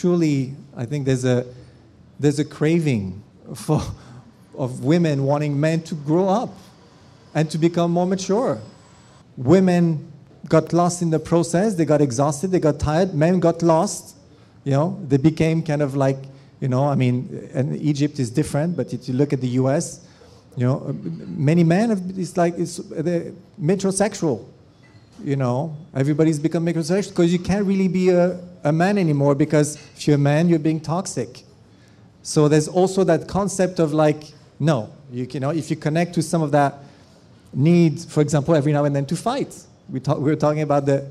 truly, I think there's a there's a craving for of women wanting men to grow up and to become more mature. Women got lost in the process. They got exhausted. They got tired. Men got lost. You know, they became kind of like, you know, I mean, and Egypt is different, but if you look at the U.S., you know, many men, have, it's like it's they're metrosexual. You know, everybody's become metrosexual because you can't really be a, a man anymore because if you're a man, you're being toxic. So there's also that concept of like, no, you, you know, if you connect to some of that need, for example, every now and then to fight. We, talk, we were talking about the,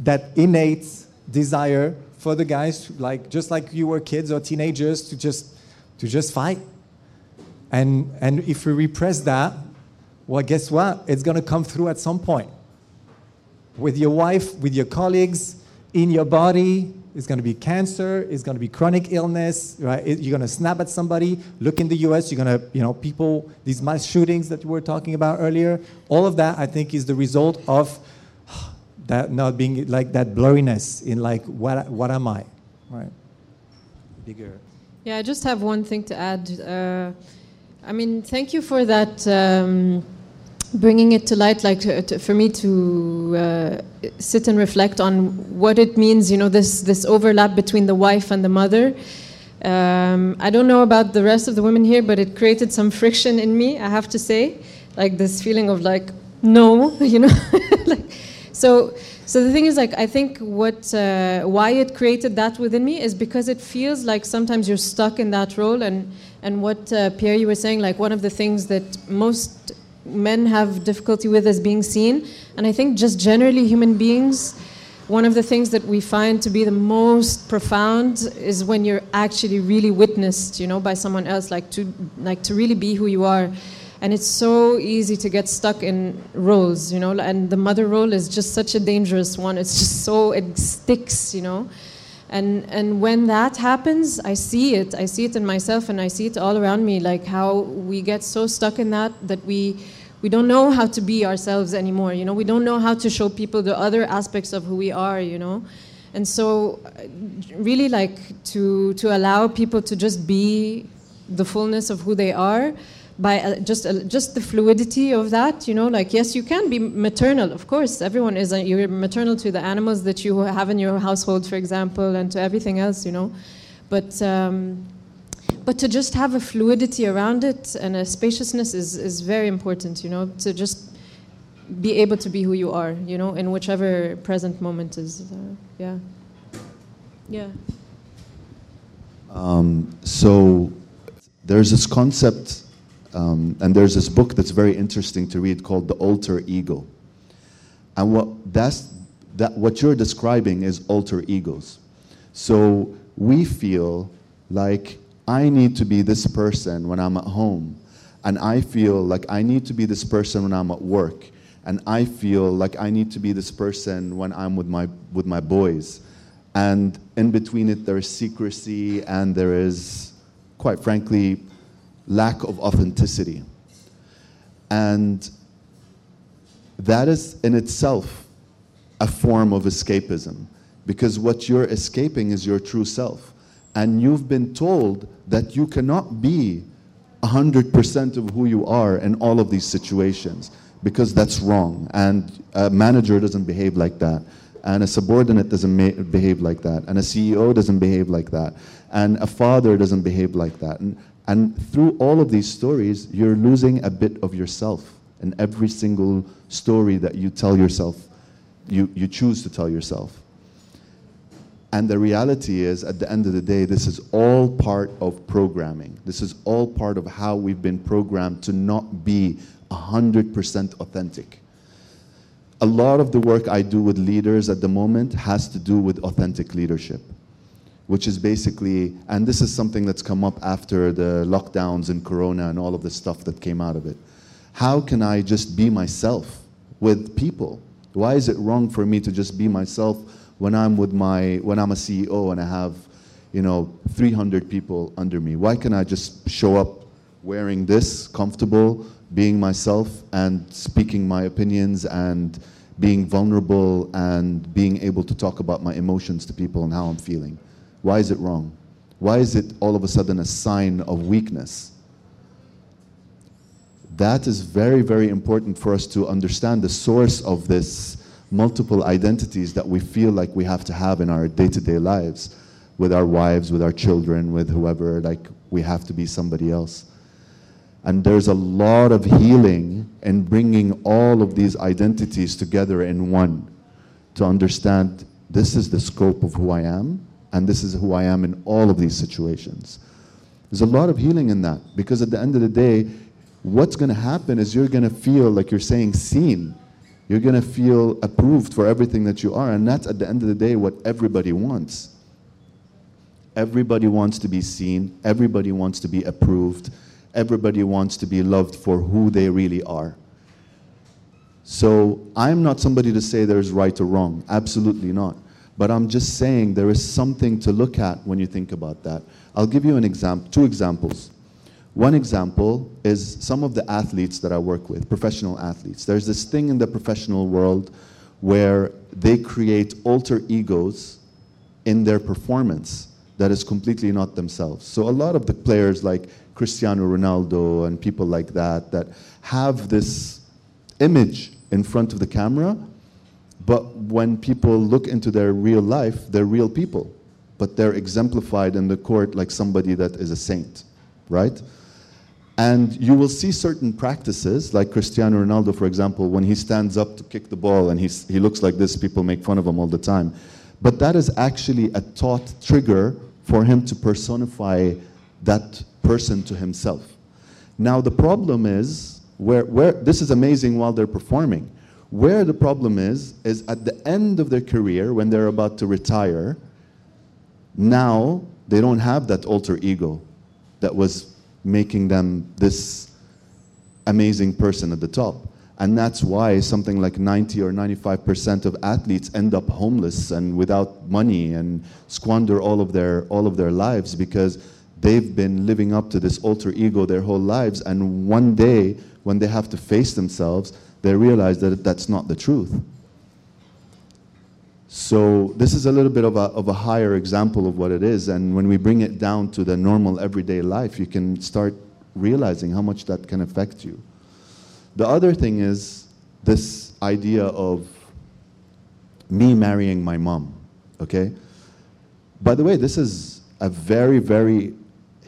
that innate desire for the guys, like just like you were kids or teenagers, to just to just fight. And and if we repress that, well, guess what? It's gonna come through at some point. With your wife, with your colleagues, in your body, it's going to be cancer. It's going to be chronic illness. Right? You're going to snap at somebody. Look in the U.S. You're going to, you know, people these mass shootings that we were talking about earlier. All of that, I think, is the result of that not being like that blurriness in like what what am I, right? Bigger. Yeah, I just have one thing to add. Uh, I mean, thank you for that. Um, bringing it to light, like to, to, for me to uh, sit and reflect on what it means, you know, this, this overlap between the wife and the mother. Um, I don't know about the rest of the women here, but it created some friction in me, I have to say. Like this feeling of like, no, you know? like, so, so the thing is, like, I think what, uh, why it created that within me is because it feels like sometimes you're stuck in that role. And, and what, uh, Pierre, you were saying, like, one of the things that most men have difficulty with is being seen. And I think just generally human beings, one of the things that we find to be the most profound is when you're actually really witnessed, you know, by someone else, like to like to really be who you are. And it's so easy to get stuck in roles, you know, and the mother role is just such a dangerous one. It's just so it sticks, you know. And and when that happens, I see it. I see it in myself and I see it all around me, like how we get so stuck in that that we we don't know how to be ourselves anymore you know we don't know how to show people the other aspects of who we are you know and so really like to to allow people to just be the fullness of who they are by uh, just uh, just the fluidity of that you know like yes you can be maternal of course. Everyone is a, you're maternal to the animals that you have in your household for example and to everything else you know. But um, but to just have a fluidity around it and a spaciousness is, is very important you know to just be able to be who you are you know in whichever present moment is uh, yeah. Yeah. Um, so there's this concept um, and there's this book that's very interesting to read called the alter ego and what that's that what you're describing is alter egos so we feel like I need to be this person when I'm at home. And I feel like I need to be this person when I'm at work. And I feel like I need to be this person when I'm with my, with my boys. And in between it, there is secrecy and there is, quite frankly, lack of authenticity. And that is in itself a form of escapism because what you're escaping is your true self and you've been told that you cannot be 100% of who you are in all of these situations because that's wrong. And a manager doesn't behave like that. And a subordinate doesn't behave like that. And a CEO doesn't behave like that. And a father doesn't behave like that. And, and through all of these stories, you're losing a bit of yourself in every single story that you tell yourself, you, you choose to tell yourself. And the reality is, at the end of the day, this is all part of programming. This is all part of how we've been programmed to not be 100% authentic. A lot of the work I do with leaders at the moment has to do with authentic leadership, which is basically, and this is something that's come up after the lockdowns and Corona and all of the stuff that came out of it. How can I just be myself with people? Why is it wrong for me to just be myself? when I'm with my when I'm a CEO and I have, you know, 300 people under me? Why can I just show up wearing this, comfortable, being myself, and speaking my opinions and being vulnerable and being able to talk about my emotions to people and how I'm feeling? Why is it wrong? Why is it all of a sudden a sign of weakness? That is very, very important for us to understand the source of this multiple identities that we feel like we have to have in our day to day lives with our wives, with our children, with whoever, like we have to be somebody else. And there's a lot of healing in bringing all of these identities together in one to understand this is the scope of who I am, and this is who I am in all of these situations. There's a lot of healing in that because at the end of the day, what's going to happen is you're going to feel like you're saying seen. You're going to feel approved for everything that you are, and that's at the end of the day what everybody wants. Everybody wants to be seen, everybody wants to be approved, everybody wants to be loved for who they really are. So I'm not somebody to say there's right or wrong, absolutely not. But I'm just saying there is something to look at when you think about that. I'll give you an example, two examples. One example is some of the athletes that I work with, professional athletes. There's this thing in the professional world where they create alter egos in their performance that is completely not themselves. So a lot of the players like Cristiano Ronaldo and people like that that have this image in front of the camera, but when people look into their real life, they're real people, but they're exemplified in the court like somebody that is a saint, right? And you will see certain practices, like Cristiano Ronaldo, for example, when he stands up to kick the ball and he's, he looks like this, people make fun of him all the time. But that is actually a taught trigger for him to personify that person to himself. Now, the problem is, where, where this is amazing while they're performing. Where the problem is, is at the end of their career, when they're about to retire, now they don't have that alter ego that was making them this amazing person at the top. And that's why something like 90 or 95% of athletes end up homeless and without money and squander all of their, all of their lives because they've been living up to this alter ego their whole lives. And one day, when they have to face themselves, they realize that that's not the truth. So this is a little bit of a, of a higher example of what it is. And when we bring it down to the normal everyday life, you can start realizing how much that can affect you. The other thing is this idea of me marrying my mom, okay? By the way, this is a very, very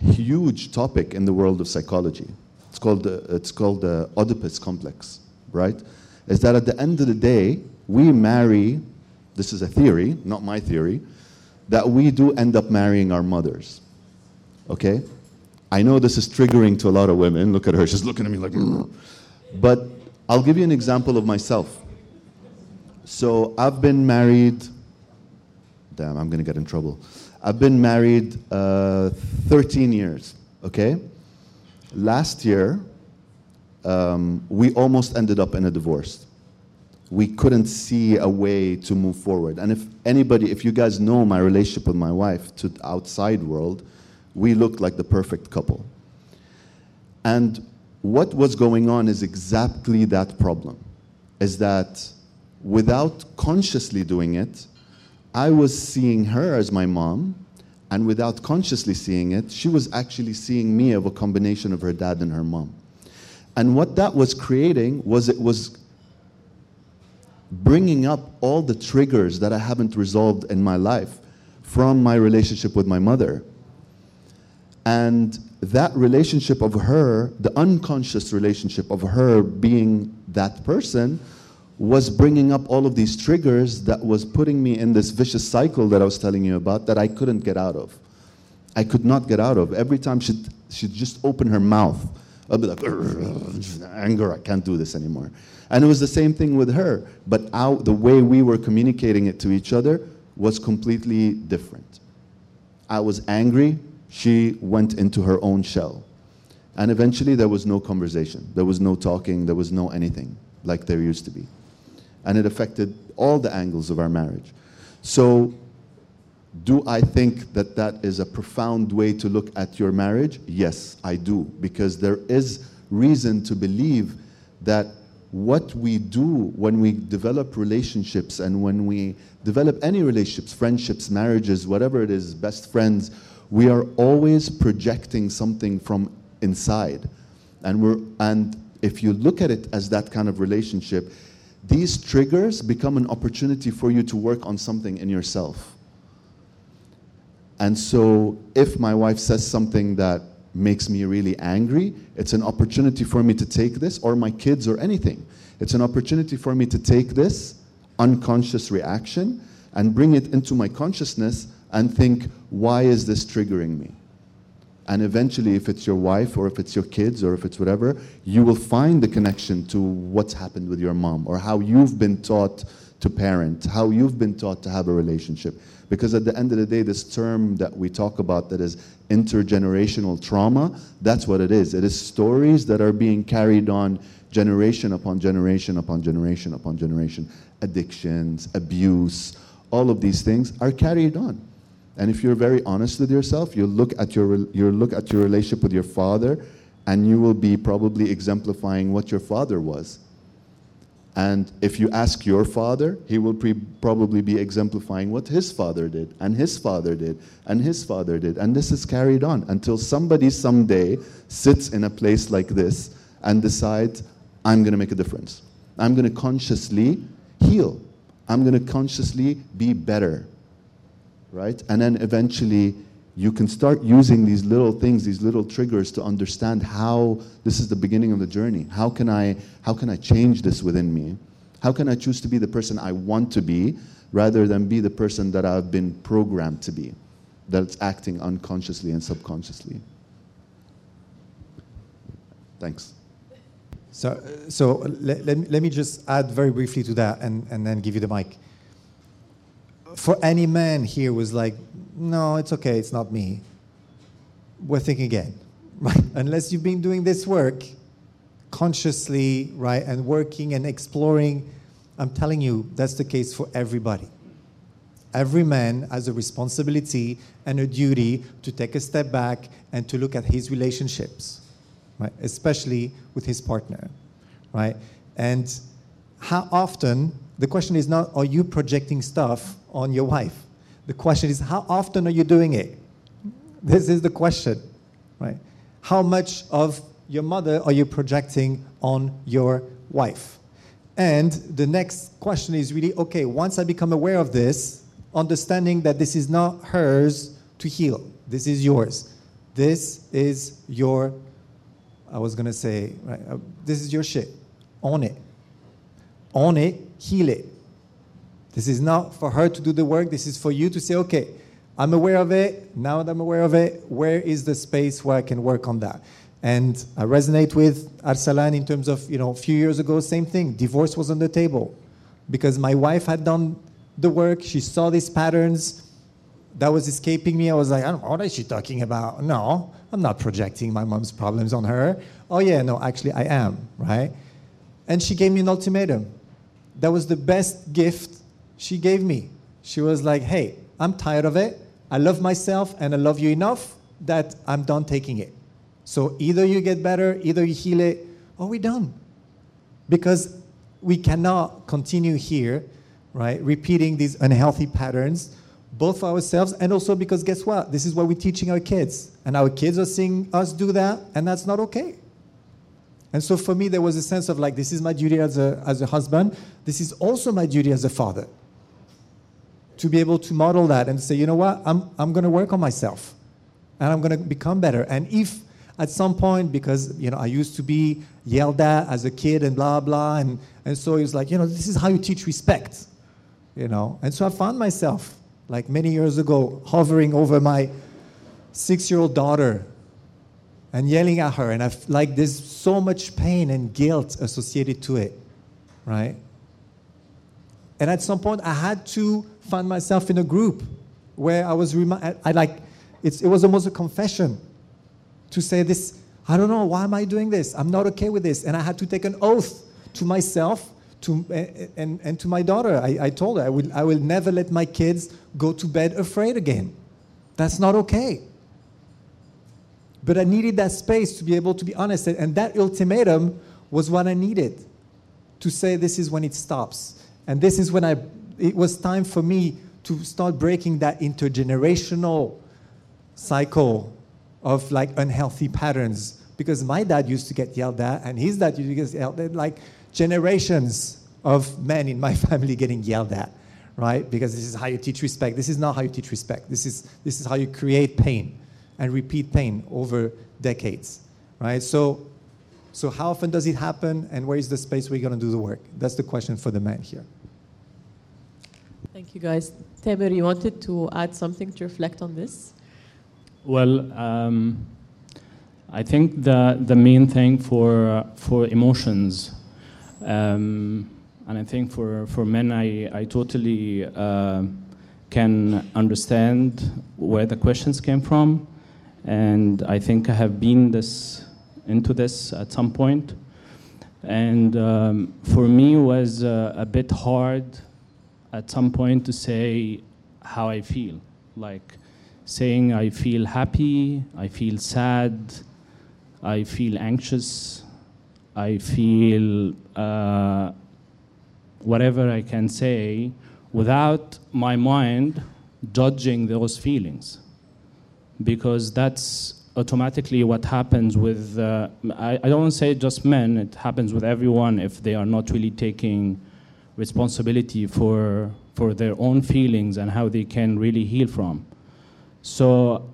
huge topic in the world of psychology. It's called the, it's called the Oedipus complex, right? Is that at the end of the day, we marry this is a theory, not my theory, that we do end up marrying our mothers. Okay? I know this is triggering to a lot of women. Look at her, she's looking at me like, but I'll give you an example of myself. So I've been married, damn, I'm gonna get in trouble. I've been married uh, 13 years, okay? Last year, um, we almost ended up in a divorce we couldn't see a way to move forward. And if anybody, if you guys know my relationship with my wife to the outside world, we looked like the perfect couple. And what was going on is exactly that problem. Is that without consciously doing it, I was seeing her as my mom, and without consciously seeing it, she was actually seeing me of a combination of her dad and her mom. And what that was creating was it was bringing up all the triggers that I haven't resolved in my life from my relationship with my mother. And that relationship of her, the unconscious relationship of her being that person, was bringing up all of these triggers that was putting me in this vicious cycle that I was telling you about that I couldn't get out of. I could not get out of. Every time she'd, she'd just open her mouth, I'd be like, anger, I can't do this anymore. And it was the same thing with her, but our, the way we were communicating it to each other was completely different. I was angry, she went into her own shell. And eventually there was no conversation, there was no talking, there was no anything like there used to be. And it affected all the angles of our marriage. So, do I think that that is a profound way to look at your marriage? Yes, I do, because there is reason to believe that what we do when we develop relationships and when we develop any relationships, friendships, marriages, whatever it is, best friends, we are always projecting something from inside. And we're and if you look at it as that kind of relationship, these triggers become an opportunity for you to work on something in yourself. And so if my wife says something that makes me really angry, it's an opportunity for me to take this, or my kids, or anything. It's an opportunity for me to take this unconscious reaction and bring it into my consciousness and think, why is this triggering me? And eventually, if it's your wife or if it's your kids or if it's whatever, you will find the connection to what's happened with your mom or how you've been taught to parent, how you've been taught to have a relationship. Because at the end of the day, this term that we talk about that is intergenerational trauma, that's what it is. It is stories that are being carried on generation upon generation upon generation upon generation. Addictions, abuse, all of these things are carried on. And if you're very honest with yourself, you look at your you look at your relationship with your father, and you will be probably exemplifying what your father was. And if you ask your father, he will probably be exemplifying what his father did, and his father did, and his father did. And this is carried on until somebody someday sits in a place like this and decides, I'm going to make a difference. I'm going to consciously heal. I'm going to consciously be better right? And then eventually you can start using these little things, these little triggers to understand how this is the beginning of the journey. How can I, how can I change this within me? How can I choose to be the person I want to be rather than be the person that I've been programmed to be, that's acting unconsciously and subconsciously? Thanks. So, so let, let, let me just add very briefly to that and, and then give you the mic for any man here was like, no, it's okay, it's not me. We're thinking again? Unless you've been doing this work consciously, right, and working and exploring, I'm telling you, that's the case for everybody. Every man has a responsibility and a duty to take a step back and to look at his relationships, right, especially with his partner, right? And how often, the question is not, are you projecting stuff on your wife. The question is, how often are you doing it? This is the question, right? How much of your mother are you projecting on your wife? And the next question is really okay, once I become aware of this, understanding that this is not hers to heal, this is yours. This is your, I was gonna say, right, uh, this is your shit. Own it. Own it, heal it. This is not for her to do the work. This is for you to say, okay, I'm aware of it. Now that I'm aware of it, where is the space where I can work on that? And I resonate with Arsalan in terms of, you know, a few years ago, same thing. Divorce was on the table because my wife had done the work. She saw these patterns. That was escaping me. I was like, I don't what is she talking about? No, I'm not projecting my mom's problems on her. Oh, yeah, no, actually, I am, right? And she gave me an ultimatum. That was the best gift she gave me. She was like, hey, I'm tired of it. I love myself and I love you enough that I'm done taking it. So either you get better, either you heal it, or we're done. Because we cannot continue here, right, repeating these unhealthy patterns, both for ourselves and also because guess what? This is what we're teaching our kids. And our kids are seeing us do that, and that's not okay. And so for me, there was a sense of like, this is my duty as a, as a husband, this is also my duty as a father to be able to model that and say, you know what, I'm, I'm going to work on myself and I'm going to become better. And if at some point, because, you know, I used to be yelled at as a kid and blah, blah, and, and so he was like, you know, this is how you teach respect, you know. And so I found myself, like many years ago, hovering over my six-year-old daughter and yelling at her. And I've like there's so much pain and guilt associated to it, right? And at some point, I had to find myself in a group where I was, I like, it was almost a confession to say this, I don't know, why am I doing this? I'm not okay with this. And I had to take an oath to myself to, and, and to my daughter. I, I told her I will, I will never let my kids go to bed afraid again. That's not okay. But I needed that space to be able to be honest. And that ultimatum was what I needed. to say this is when it stops. And this is when I, it was time for me to start breaking that intergenerational cycle of like unhealthy patterns. Because my dad used to get yelled at, and his dad used to get yelled at, like generations of men in my family getting yelled at, right? Because this is how you teach respect. This is not how you teach respect. This is, this is how you create pain and repeat pain over decades, right? So, so how often does it happen, and where is the space where you're going to do the work? That's the question for the man here. Thank you, guys. Tamer, you wanted to add something to reflect on this? Well, um, I think the the main thing for uh, for emotions, um, and I think for for men, I I totally uh, can understand where the questions came from, and I think I have been this into this at some point, and um, for me was uh, a bit hard at some point to say how I feel, like saying I feel happy, I feel sad, I feel anxious, I feel uh, whatever I can say without my mind judging those feelings. Because that's automatically what happens with, uh, I, I don't say just men, it happens with everyone if they are not really taking responsibility for, for their own feelings and how they can really heal from. So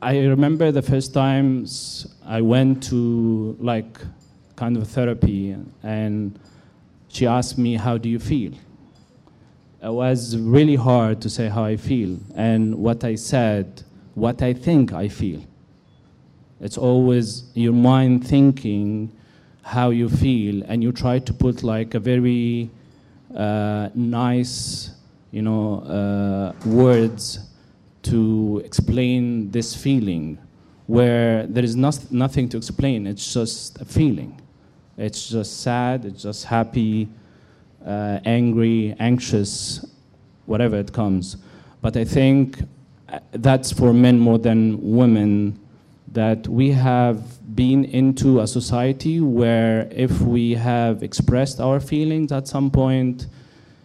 I remember the first times I went to like kind of therapy and she asked me, How do you feel? It was really hard to say how I feel and what I said, what I think I feel. It's always your mind thinking how you feel, and you try to put like a very nice, you know, uh, words to explain this feeling, where there is not, nothing to explain. It's just a feeling. It's just sad. It's just happy, uh, angry, anxious, whatever it comes. But I think uh, that's for men more than women. That we have been into a society where if we have expressed our feelings at some point,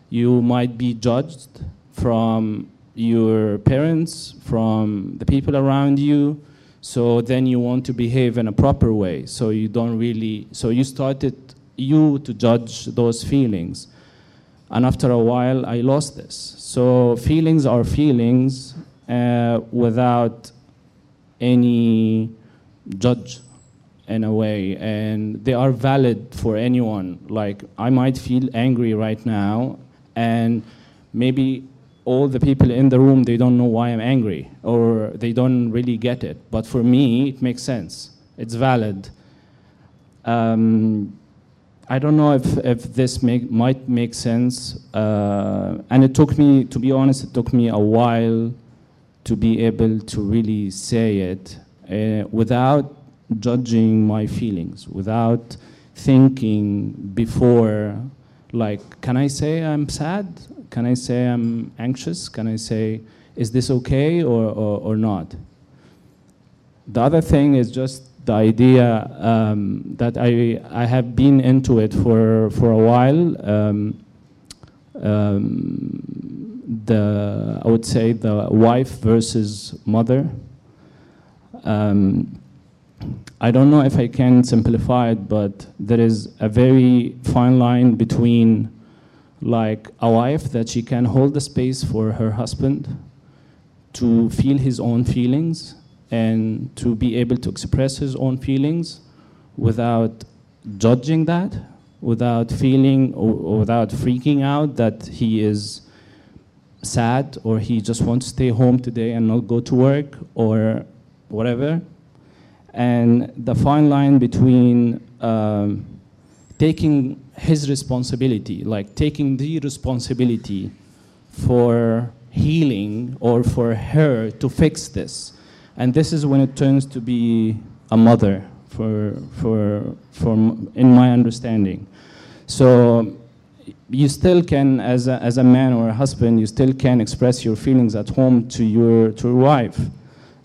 you might be judged from your parents, from the people around you. So then you want to behave in a proper way. So you don't really, so you started you to judge those feelings. And after a while, I lost this. So feelings are feelings uh, without any judge in a way and they are valid for anyone. Like i might feel angry right now and maybe all the people in the room they don't know why i'm angry or they don't really get it. But for me it makes sense. It's valid. Um, i don't know if, if this make, might make sense uh, and it took me to be honest it took me a while to be able to really say it uh, without judging my feelings, without thinking before, like, can I say I'm sad? Can I say I'm anxious? Can I say, is this okay or, or, or not? The other thing is just the idea um, that I, I have been into it for, for a while. Um, um, the, I would say the wife versus mother. Um, I don't know if I can simplify it, but there is a very fine line between like a wife that she can hold the space for her husband to feel his own feelings and to be able to express his own feelings without judging that, without feeling or, or without freaking out that he is sad or he just wants to stay home today and not go to work or whatever and the fine line between um, taking his responsibility, like taking the responsibility for healing or for her to fix this. And this is when it turns to be a mother, for, for, for in my understanding. So you still can, as a, as a man or a husband, you still can express your feelings at home to your, to your wife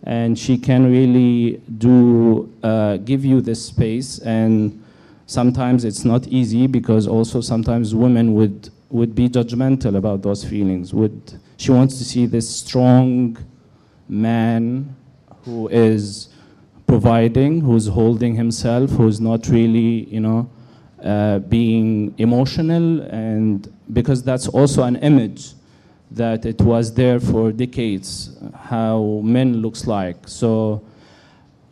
and she can really do uh, give you this space and sometimes it's not easy because also sometimes women would would be judgmental about those feelings. Would she wants to see this strong man who is providing, who's holding himself, who's not really, you know, uh, being emotional, and because that's also an image that it was there for decades, how men looks like. So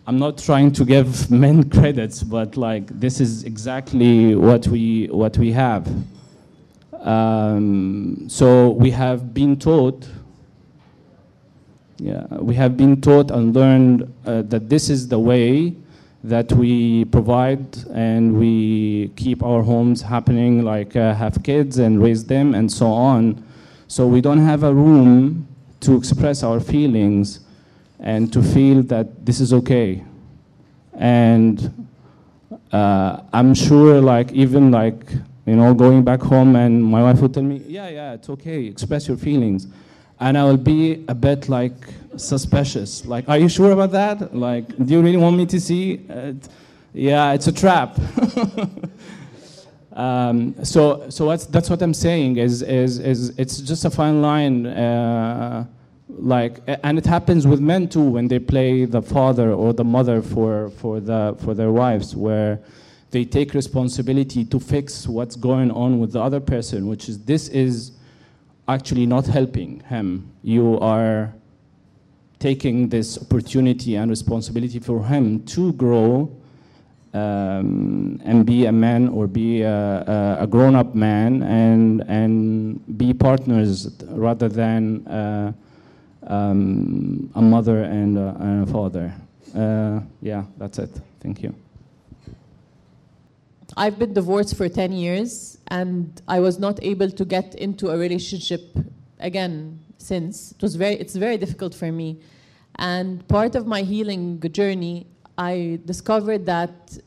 I'm not trying to give men credits, but like this is exactly what we what we have. Um, so we have been taught. Yeah, we have been taught and learned uh, that this is the way that we provide and we keep our homes happening, like uh, have kids and raise them and so on. So we don't have a room to express our feelings and to feel that this is okay. And uh, I'm sure, like, even like, you know, going back home and my wife would tell me, yeah, yeah, it's okay, express your feelings. And I will be a bit like suspicious. Like, are you sure about that? Like, do you really want me to see? Yeah, it's a trap. Um, so, so that's, that's what I'm saying. Is, is, is it's just a fine line. Uh, like, and it happens with men too when they play the father or the mother for for the for their wives, where they take responsibility to fix what's going on with the other person, which is this is actually not helping him. You are taking this opportunity and responsibility for him to grow um, and be a man or be a, a grown-up man and and be partners rather than uh, um, a mother and a, and a father. Uh, yeah, that's it. Thank you. I've been divorced for 10 years and I was not able to get into a relationship again since. It was very, it's very difficult for me. And part of my healing journey I discovered that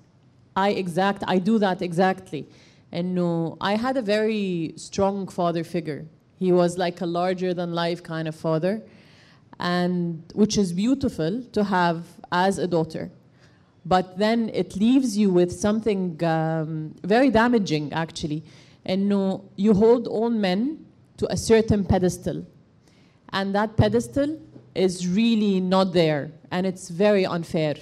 I exact I do that exactly. And no, I had a very strong father figure. He was like a larger than life kind of father, and which is beautiful to have as a daughter. But then it leaves you with something um, very damaging, actually. And no, you hold all men to a certain pedestal, and that pedestal is really not there, and it's very unfair.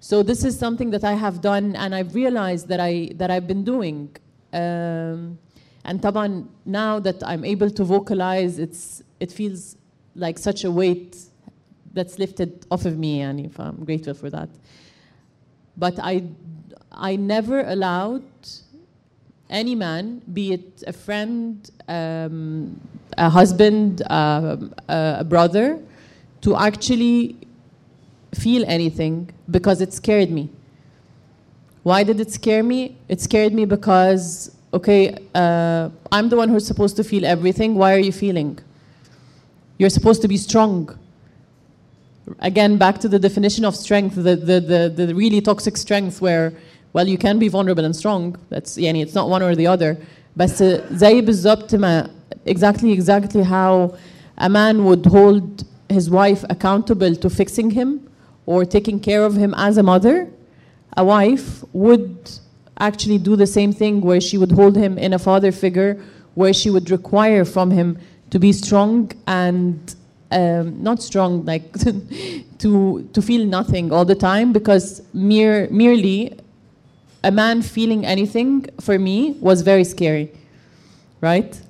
So this is something that I have done and I've realized that, I, that I've been doing. Um, and taban, now that I'm able to vocalize, it's, it feels like such a weight that's lifted off of me, and if I'm grateful for that. But I, I never allowed any man, be it a friend, um, a husband, uh, a brother, to actually feel anything because it scared me. Why did it scare me? It scared me because, okay, uh, I'm the one who's supposed to feel everything. Why are you feeling? You're supposed to be strong Again, back to the definition of strength, the, the, the, the really toxic strength where, well, you can be vulnerable and strong. That's, yani, it's not one or the other. But زي بالظبط exactly exactly how a man would hold his wife accountable to fixing him or taking care of him as a mother, a wife would actually do the same thing where she would hold him in a father figure, where she would require from him to be strong and um, not strong, like to to feel nothing all the time, because mere merely a man feeling anything for me was very scary, right?